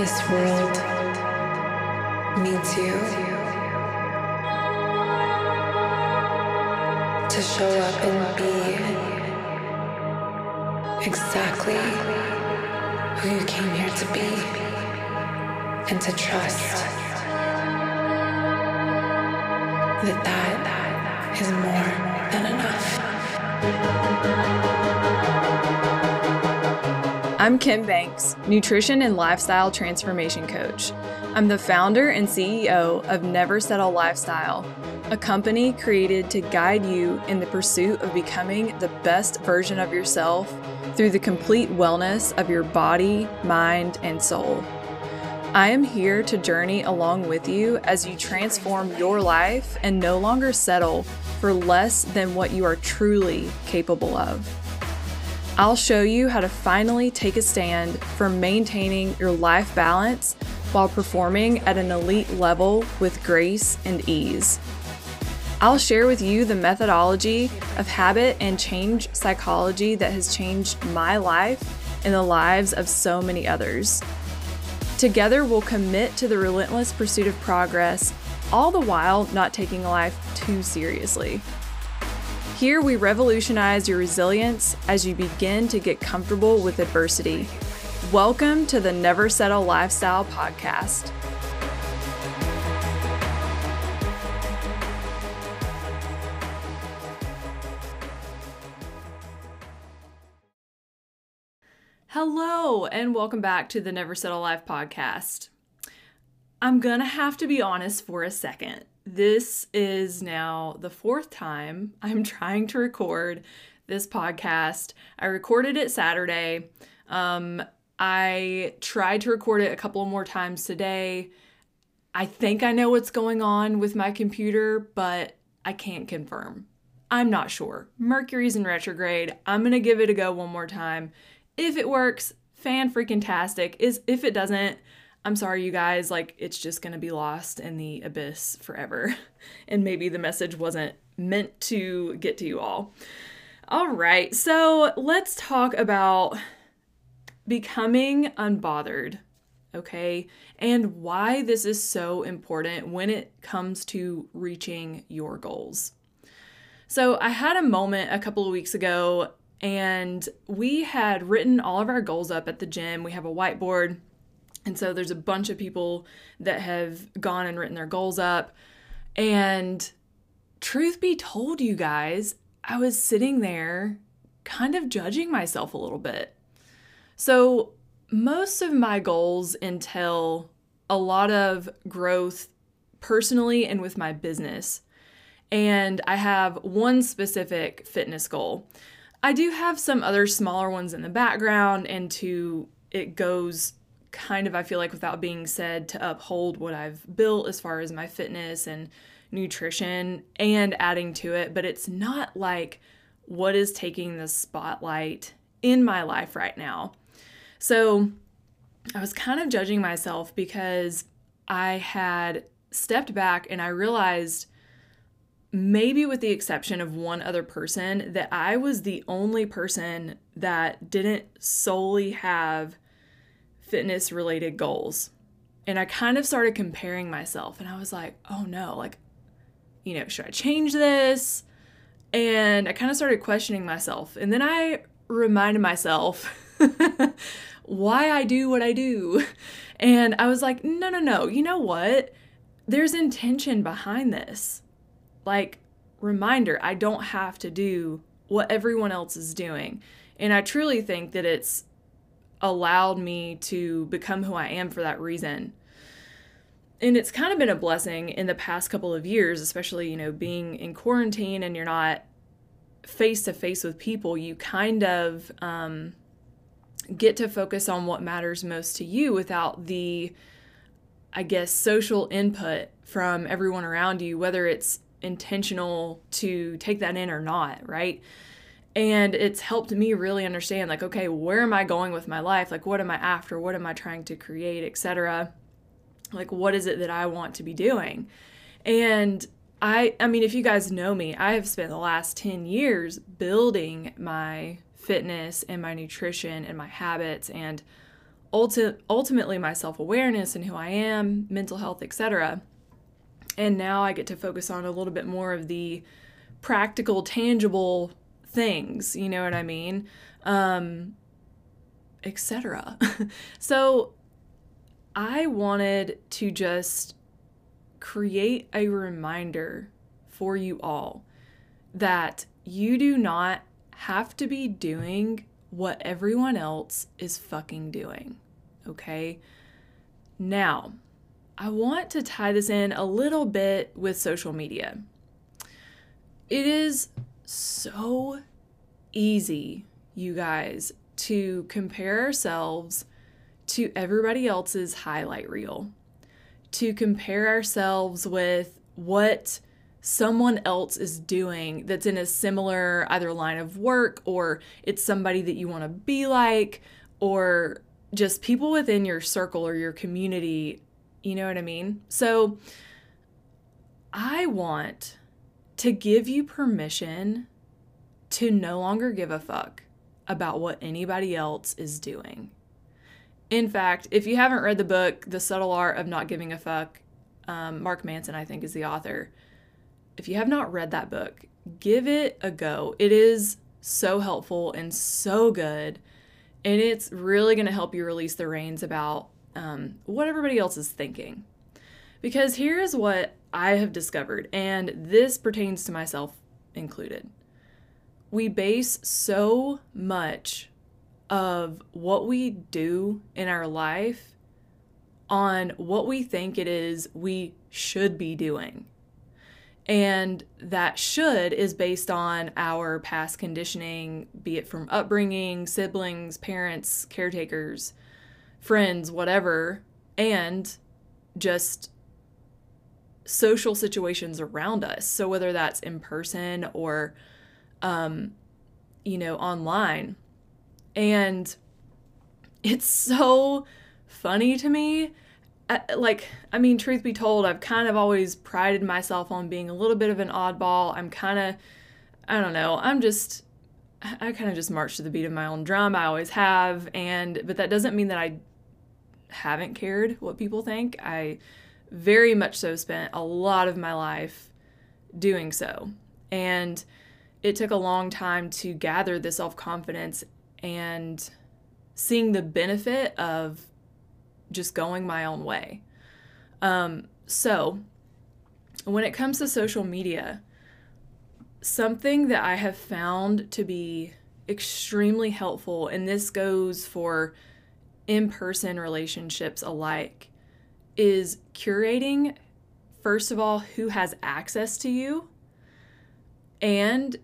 this world needs you to show up and be exactly who you came here to be and to trust that that is more than enough. I'm Kim Banks, nutrition and lifestyle transformation coach. I'm the founder and CEO of Never Settle Lifestyle, a company created to guide you in the pursuit of becoming the best version of yourself through the complete wellness of your body, mind, and soul. I am here to journey along with you as you transform your life and no longer settle for less than what you are truly capable of. I'll show you how to finally take a stand for maintaining your life balance while performing at an elite level with grace and ease. I'll share with you the methodology of habit and change psychology that has changed my life and the lives of so many others. Together, we'll commit to the relentless pursuit of progress, all the while not taking life too seriously. Here, we revolutionize your resilience as you begin to get comfortable with adversity. Welcome to the Never Settle Lifestyle Podcast. Hello, and welcome back to the Never Settle Life podcast. I'm gonna have to be honest for a second. This is now the fourth time I'm trying to record this podcast. I recorded it Saturday. Um, I tried to record it a couple more times today. I think I know what's going on with my computer, but I can't confirm. I'm not sure. Mercury's in retrograde. I'm gonna give it a go one more time if it works, fan freaking tastic. Is if it doesn't, I'm sorry you guys, like it's just going to be lost in the abyss forever. And maybe the message wasn't meant to get to you all. All right. So, let's talk about becoming unbothered, okay? And why this is so important when it comes to reaching your goals. So, I had a moment a couple of weeks ago and we had written all of our goals up at the gym. We have a whiteboard. And so there's a bunch of people that have gone and written their goals up. And truth be told, you guys, I was sitting there kind of judging myself a little bit. So most of my goals entail a lot of growth personally and with my business. And I have one specific fitness goal. I do have some other smaller ones in the background, and to it goes kind of, I feel like, without being said, to uphold what I've built as far as my fitness and nutrition and adding to it. But it's not like what is taking the spotlight in my life right now. So I was kind of judging myself because I had stepped back and I realized maybe with the exception of one other person, that I was the only person that didn't solely have fitness related goals. And I kind of started comparing myself and I was like, oh no, like, you know, should I change this? And I kind of started questioning myself. And then I reminded myself why I do what I do. And I was like, no, no, no, you know what? There's intention behind this like reminder I don't have to do what everyone else is doing. And I truly think that it's allowed me to become who I am for that reason. And it's kind of been a blessing in the past couple of years, especially, you know, being in quarantine and you're not face to face with people, you kind of um, get to focus on what matters most to you without the, I guess, social input from everyone around you, whether it's intentional to take that in or not, right? And it's helped me really understand like okay, where am I going with my life? Like what am I after? What am I trying to create, etc. Like what is it that I want to be doing? And I I mean if you guys know me, I have spent the last 10 years building my fitness and my nutrition and my habits and ulti- ultimately my self-awareness and who I am, mental health, etc. And now I get to focus on a little bit more of the practical, tangible things, you know what I mean? Um etc. so I wanted to just create a reminder for you all that you do not have to be doing what everyone else is fucking doing. Okay? Now, I want to tie this in a little bit with social media. It is so easy, you guys, to compare ourselves to everybody else's highlight reel, to compare ourselves with what someone else is doing that's in a similar either line of work or it's somebody that you want to be like or just people within your circle or your community. You know what I mean? So I want to give you permission to no longer give a fuck about what anybody else is doing. In fact, if you haven't read the book, The Subtle Art of Not Giving a Fuck, um, Mark Manson, I think, is the author if you have not read that book, give it a go. It is so helpful and so good. And it's really going to help you release the reins about um, what everybody else is thinking. Because here's what I have discovered, and this pertains to myself included. We base so much of what we do in our life on what we think it is we should be doing. And that should is based on our past conditioning, be it from upbringing, siblings, parents, caretakers, friends, whatever, and just social situations around us. So whether that's in person or, um, you know, online. And it's so funny to me. Like i mean truth be told i've kind of always prided myself on being a little bit of an oddball. I'm kind of i don't know i'm just i kind of just march to the beat of my own drum. I always have. And but that doesn't mean that i haven't cared what people think. I very much so spent a lot of my life doing so and it took a long time to gather the self-confidence and seeing the benefit of just going my own way. Um, so, when it comes to social media, something that I have found to be extremely helpful, and this goes for in person relationships alike, is curating, first of all, who has access to you and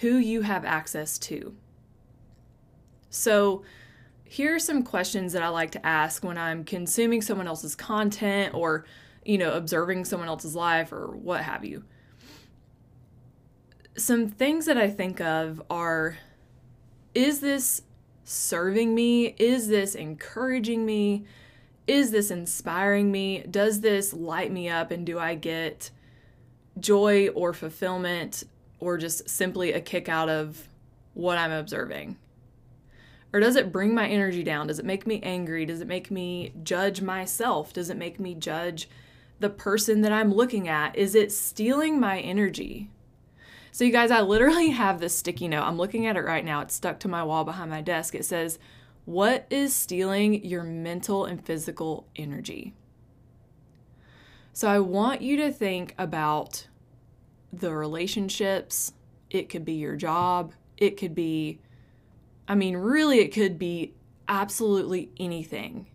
who you have access to. So, here are some questions that I like to ask when I'm consuming someone else's content or, you know, observing someone else's life or what have you. Some things that I think of are is this serving me? Is this encouraging me? Is this inspiring me? Does this light me up? And do I get joy or fulfillment or just simply a kick out of what I'm observing? Or does it bring my energy down? Does it make me angry? Does it make me judge myself? Does it make me judge the person that I'm looking at? Is it stealing my energy? So, you guys, I literally have this sticky note. I'm looking at it right now. It's stuck to my wall behind my desk. It says, What is stealing your mental and physical energy? So, I want you to think about the relationships. It could be your job, it could be I mean, really, it could be absolutely anything.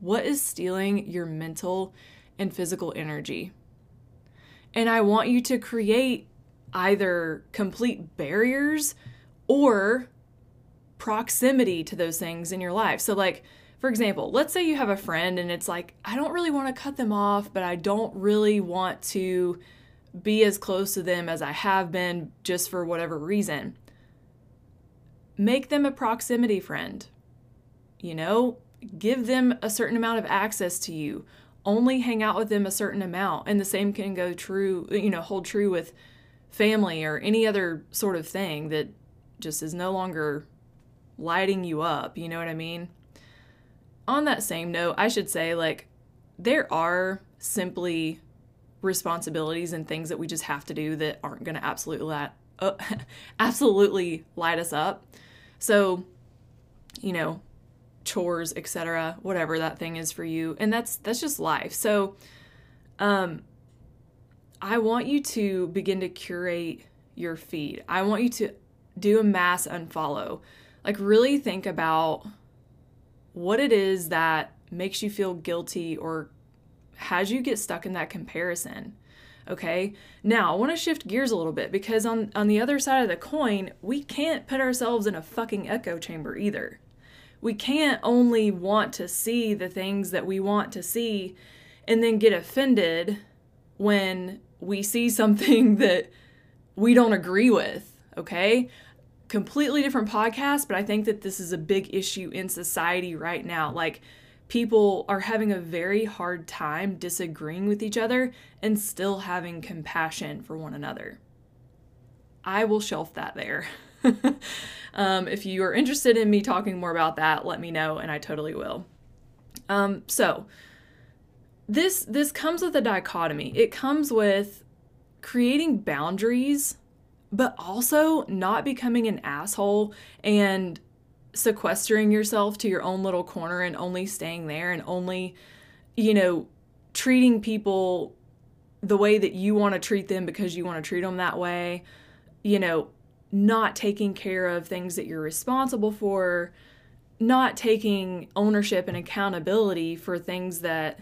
What is stealing your mental and physical energy? And I want you to create either complete barriers or proximity to those things in your life. So, like, for example, let's say you have a friend and it's like, I don't really want to cut them off, but I don't really want to be as close to them as I have been just for whatever reason make them a proximity friend. You know, give them a certain amount of access to you. Only hang out with them a certain amount. And the same can go true, you know, hold true with family or any other sort of thing that just is no longer lighting you up. You know what I mean? on that same note, I should say, like, there are simply responsibilities and things that we just have to do that aren't going to absolutely light, uh, absolutely light us up. So, you know, chores, etc., whatever that thing is for you, and that's that's just life. So, um I want you to begin to curate your feed. I want you to do a mass unfollow. Like really think about what it is that makes you feel guilty or has you get stuck in that comparison. Okay? Now, I want to shift gears a little bit because on on the other side of the coin, we can't put ourselves in a fucking echo chamber either. We can't only want to see the things that we want to see and then get offended when we see something that we don't agree with, okay? Completely different podcast, but I think that this is a big issue in society right now. Like, people are having a very hard time disagreeing with each other and still having compassion for one another. I will shelf that there. um, if you are interested in me talking more about that, let me know, and I totally will. Um, so this this comes with a dichotomy. It comes with creating boundaries, but also not becoming an asshole and sequestering yourself to your own little corner and only staying there and only, you know, treating people the way that you want to treat them because you want to treat them that way, you know, not taking care of things that you're responsible for, not taking ownership and accountability for things that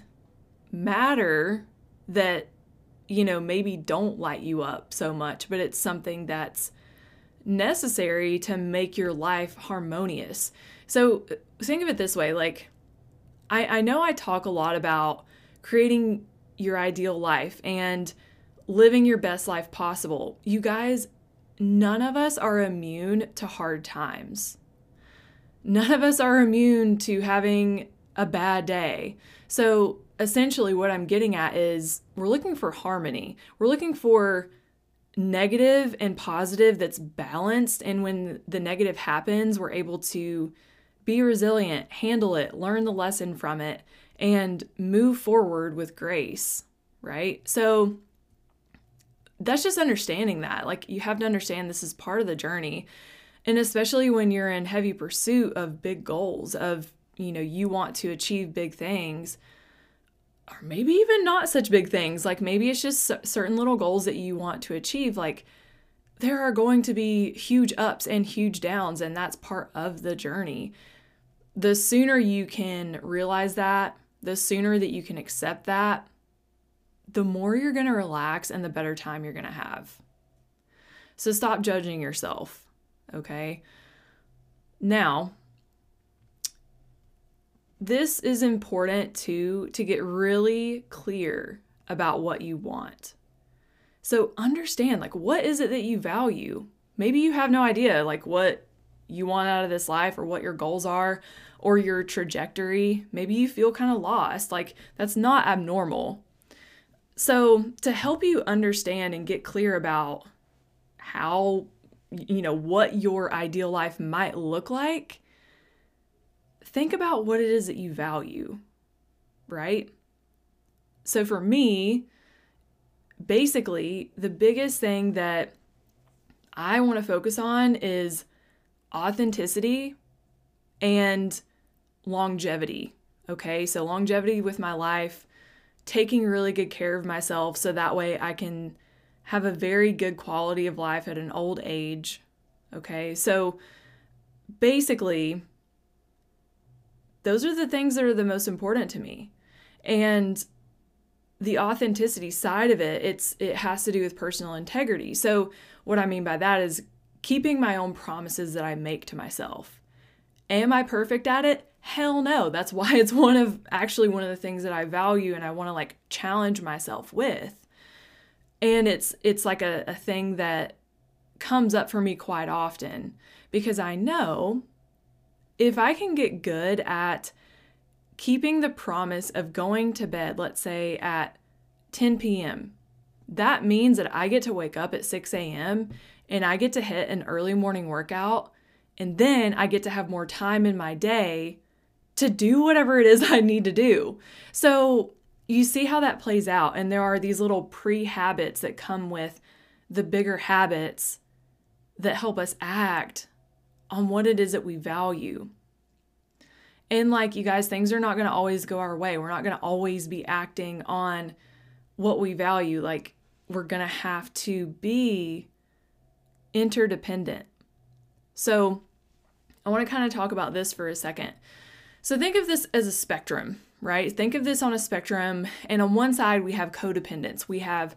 matter that, you know, maybe don't light you up so much, but it's something that's necessary to make your life harmonious. So think of it this way like, I, I know I talk a lot about creating your ideal life and living your best life possible. You guys, none of us are immune to hard times. None of us are immune to having a bad day. So essentially, what I'm getting at is we're looking for harmony. We're looking for negative and positive that's balanced. And when the negative happens, we're able to be resilient, handle it, learn the lesson from it, and move forward with grace, right? So that's just understanding that. Like, you have to understand this is part of the journey. And especially when you're in heavy pursuit of big goals, of, you know, you want to achieve big things or maybe even not such big things. Like maybe it's just certain little goals that you want to achieve. Like there are going to be huge ups and huge downs, and that's part of the journey. The sooner you can realize that, the sooner that you can accept that, the more you're going to relax and the better time you're going to have. So stop judging yourself, okay? Now, this is important too to get really clear about what you want. So understand like what is it that you value? Maybe you have no idea like what you want out of this life or what your goals are or your trajectory. Maybe you feel kind of lost. Like that's not abnormal. So, to help you understand and get clear about how you know what your ideal life might look like, think about what it is that you value, right? So for me, basically, the biggest thing that I want to focus on is authenticity and longevity. Okay, so longevity with my life, taking really good care of myself so that way I can have a very good quality of life at an old age. Okay, so basically, those are the things that are the most important to me. And the authenticity side of it, it's it has to do with personal integrity. So what I mean by that is keeping my own promises that I make to myself. Am I perfect at it? Hell no. That's why it's one of actually one of the things that I value and I want to like challenge myself with. And it's it's like a, a thing that comes up for me quite often because I know if I can get good at keeping the promise of going to bed, let's say at 10 p.m., that means that I get to wake up at 6 a.m. and I get to hit an early morning workout. And then I get to have more time in my day to do whatever it is I need to do. So you see how that plays out. And there are these little pre habits that come with the bigger habits that help us act on what it is that we value. And like you guys, things are not going to always go our way. We're not going to always be acting on what we value. Like we're going to have to be interdependent. So I want to kind of talk about this for a second. So think of this as a spectrum, right? Think of this on a spectrum. And on one side, we have codependence. We have,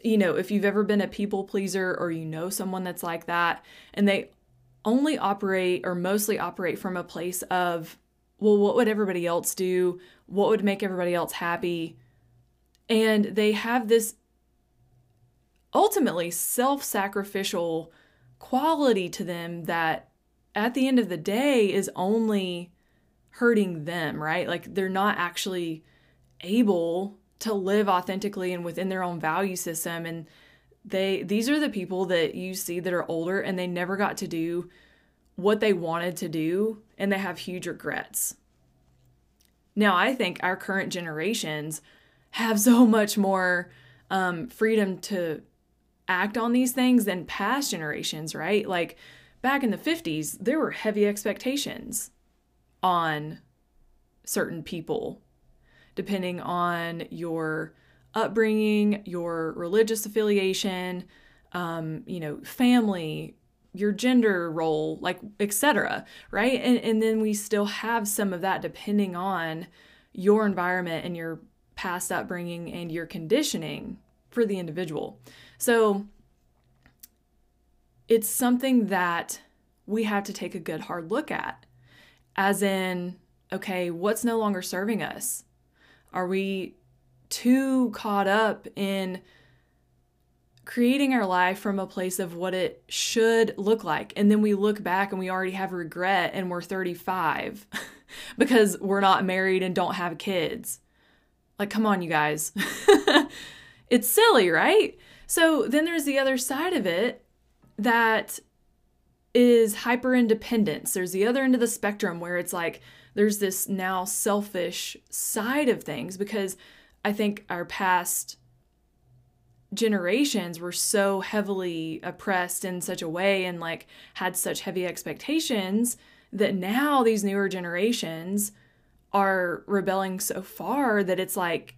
you know, if you've ever been a people pleaser or you know someone that's like that, and they only operate or mostly operate from a place of, well, what would everybody else do? What would make everybody else happy? And they have this ultimately self sacrificial quality to them that at the end of the day is only hurting them, right? Like they're not actually able to live authentically and within their own value system and they these are the people that you see that are older and they never got to do what they wanted to do and they have huge regrets. Now, I think our current generations have so much more um, freedom to act on these things than past generations, right? Like back in the 50s, there were heavy expectations on certain people, depending on your upbringing, your religious affiliation, um, you know, family, your gender role, like etc. Right? And and then we still have some of that depending on your environment and your past upbringing and your conditioning for the individual. So it's something that we have to take a good hard look at as in, okay, what's no longer serving us? Are we too caught up in creating our life from a place of what it should look like? And then we look back and we already have regret and we're 35 because we're not married and don't have kids. Like, come on, you guys. it's silly, right? So then there's the other side of it that is hyper independence. There's the other end of the spectrum where it's like there's this now selfish side of things because I think our past generations were so heavily oppressed in such a way and like had such heavy expectations that now these newer generations are rebelling so far that it's like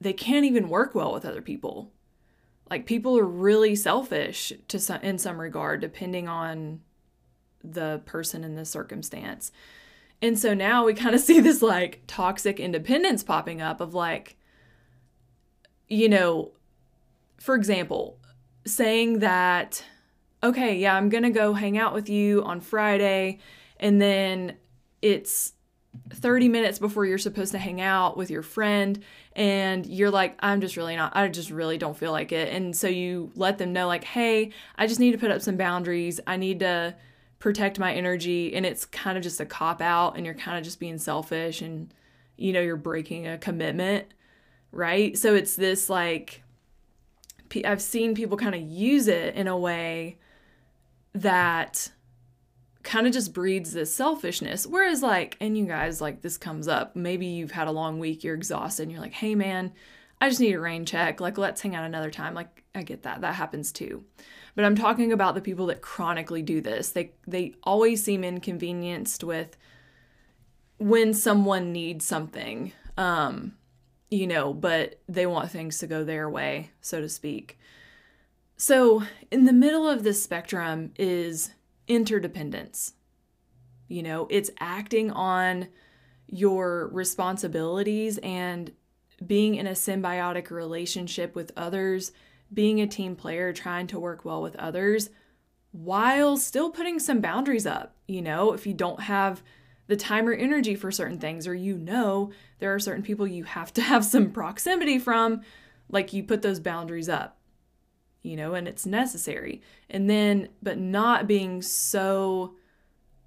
they can't even work well with other people. Like people are really selfish to some, in some regard depending on the person in the circumstance. And so now we kind of see this like toxic independence popping up of like, you know, for example, saying that, okay, yeah, I'm going to go hang out with you on Friday, and then it's 30 minutes before you're supposed to hang out with your friend and you're like I'm just really not I just really don't feel like it and so you let them know like hey I just need to put up some boundaries I need to protect my energy and it's kind of just a cop out and you're kind of just being selfish and you know you're breaking a commitment right? So it's this like i've seen people kind of use it in a way that kind of just breeds this selfishness. Whereas like and you guys like this comes up. Maybe you've had a long week you're exhausted and you're like hey man i just need a rain check. Like let's hang out another time. Like i get that. That happens too. But I'm talking about the people that chronically do this. They they always seem inconvenienced with when someone needs something. Um, you know, but they want things to go their way, so to speak. So, in the middle of this spectrum is interdependence. You know, it's acting on your responsibilities and being in a symbiotic relationship with others being a team player, trying to work well with others while still putting some boundaries up. You know, if you don't have the time or energy for certain things, or you know there are certain people you have to have some proximity from, like you put those boundaries up, you know, and it's necessary. And then, but not being so,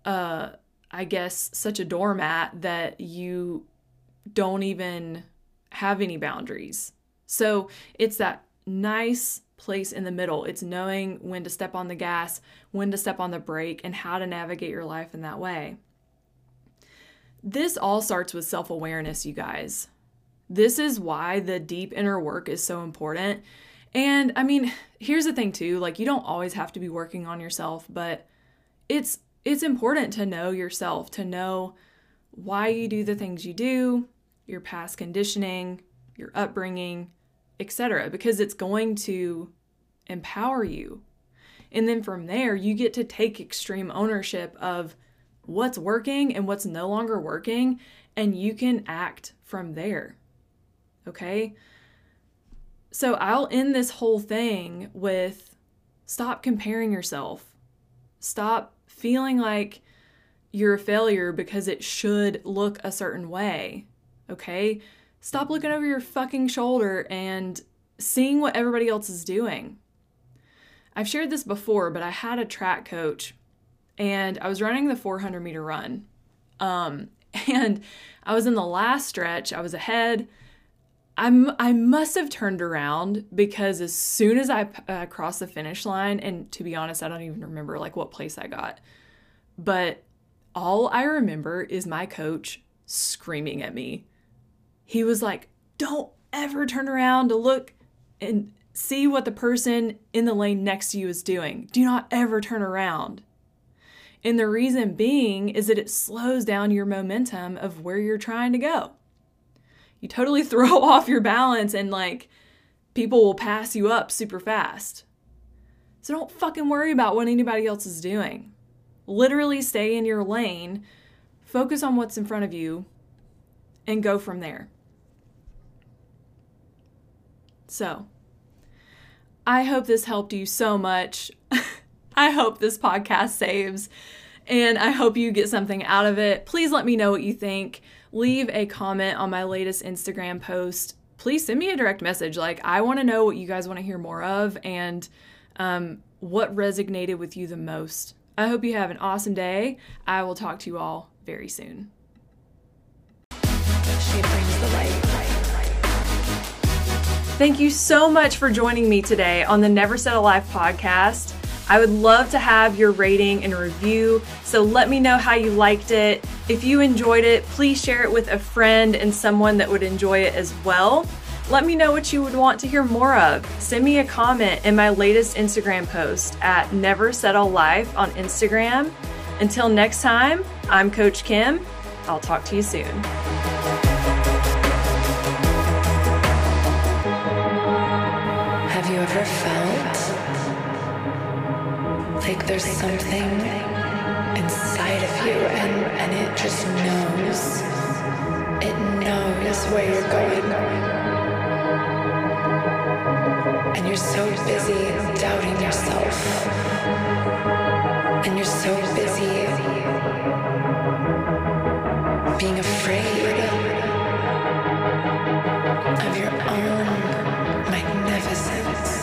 uh, I guess, such a doormat that you don't even have any boundaries. So it's that nice place in the middle. It's knowing when to step on the gas, when to step on the brake, and how to navigate your life in that way. This all starts with self awareness, you guys. This is why the deep inner work is so important. And I mean, here's the thing too, like you don't always have to be working on yourself, but it's it's important to know yourself, to know why you do the things you do, your past conditioning, your upbringing, etc., because it's going to empower you. And then from there, you get to take extreme ownership of what's working and what's no longer working, and you can act from there. Okay? So I'll end this whole thing with stop comparing yourself. Stop feeling like you're a failure because it should look a certain way. Okay? Stop looking over your fucking shoulder and seeing what everybody else is doing. I've shared this before, but I had a track coach and I was running the 400 meter run. Um, and I was in the last stretch, I was ahead. I'm, I must have turned around because as soon as I uh, crossed the finish line, and to be honest, I don't even remember like what place I got, but all I remember is my coach screaming at me. He was like, Don't ever turn around to look and see what the person in the lane next to you is doing. Do not ever turn around. And the reason being is that it slows down your momentum of where you're trying to go. You totally throw off your balance and like people will pass you up super fast. So don't fucking worry about what anybody else is doing. Literally stay in your lane, focus on what's in front of you, and go from there. So, I hope this helped you so much. I hope this podcast saves, and I hope you get something out of it. Please let me know what you think. Leave a comment on my latest Instagram post. Please send me a direct message. Like, I want to know what you guys want to hear more of and um, what resonated with you the most. I hope you have an awesome day. I will talk to you all very soon. Thank you so much for joining me today on the Never Settle Life podcast. I would love to have your rating and review, so let me know how you liked it. If you enjoyed it, please share it with a friend and someone that would enjoy it as well. Let me know what you would want to hear more of. Send me a comment in my latest Instagram post at Never Settle Life on Instagram. Until next time, I'm Coach Kim. I'll talk to you soon. Have you ever felt like there's something inside of you and, and it just knows. It knows where you're going. And you're so busy doubting yourself. And you're so busy being afraid of your own magnificence.